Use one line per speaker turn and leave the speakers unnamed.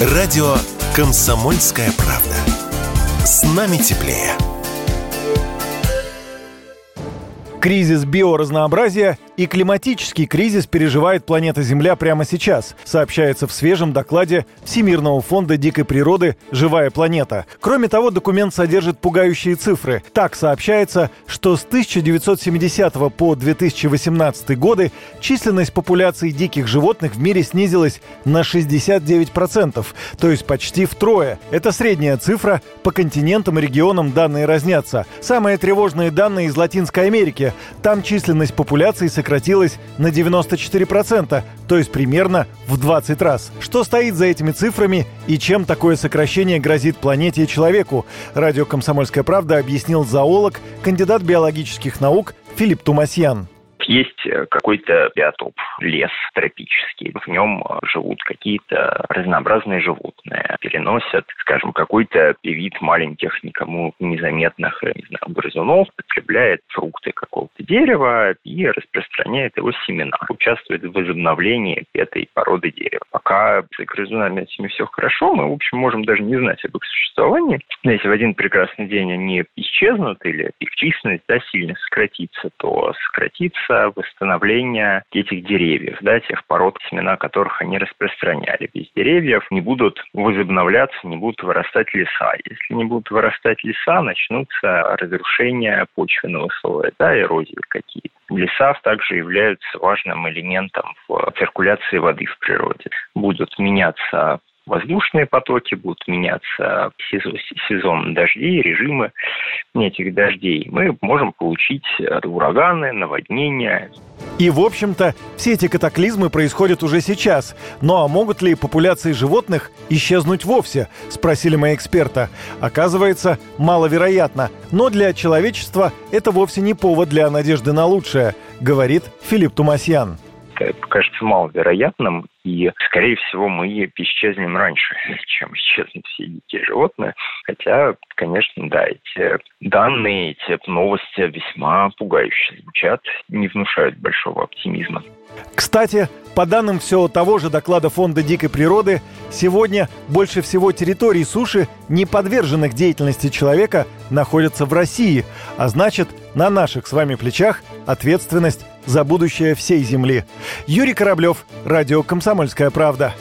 Радио «Комсомольская правда». С нами теплее.
Кризис биоразнообразия и климатический кризис переживает планета Земля прямо сейчас, сообщается в свежем докладе Всемирного фонда дикой природы «Живая планета». Кроме того, документ содержит пугающие цифры. Так сообщается, что с 1970 по 2018 годы численность популяции диких животных в мире снизилась на 69%, то есть почти втрое. Это средняя цифра, по континентам и регионам данные разнятся. Самые тревожные данные из Латинской Америки. Там численность популяции сократилась сократилась на 94%, то есть примерно в 20 раз. Что стоит за этими цифрами и чем такое сокращение грозит планете и человеку? Радио «Комсомольская правда» объяснил зоолог, кандидат биологических наук Филипп Тумасьян.
Есть э, какой-то биотоп, лес тропический. В нем э, живут какие-то разнообразные животные. Переносят, скажем, какой-то вид маленьких, никому незаметных, не знаю, грызунов, потребляет фрукты какого-то дерева и распространяет его семена. Участвует в возобновлении этой породы дерева. Пока с грызунами этими все хорошо, мы, в общем, можем даже не знать об их существовании. Но если в один прекрасный день они исчезнут или их численность да, сильно сократится, то сократится восстановления этих деревьев, да, тех пород, семена которых они распространяли. Без деревьев не будут возобновляться, не будут вырастать леса. Если не будут вырастать леса, начнутся разрушения почвенного слоя, да, эрозии какие-то. Леса также являются важным элементом в циркуляции воды в природе. Будут меняться воздушные потоки, будут меняться сезон, сезон дождей, режимы этих дождей. Мы можем получить ураганы, наводнения.
И, в общем-то, все эти катаклизмы происходят уже сейчас. Ну а могут ли популяции животных исчезнуть вовсе? Спросили мои эксперта. Оказывается, маловероятно. Но для человечества это вовсе не повод для надежды на лучшее, говорит Филипп Тумасьян
кажется маловероятным, и, скорее всего, мы исчезнем раньше, чем исчезнут животные. Хотя, конечно, да, эти данные, эти новости весьма пугающе звучат, не внушают большого оптимизма.
Кстати, по данным всего того же доклада Фонда дикой природы, сегодня больше всего территорий суши, не подверженных деятельности человека, находятся в России, а значит, на наших с вами плечах ответственность за будущее всей Земли. Юрий Кораблев, Радио «Комсомольская правда».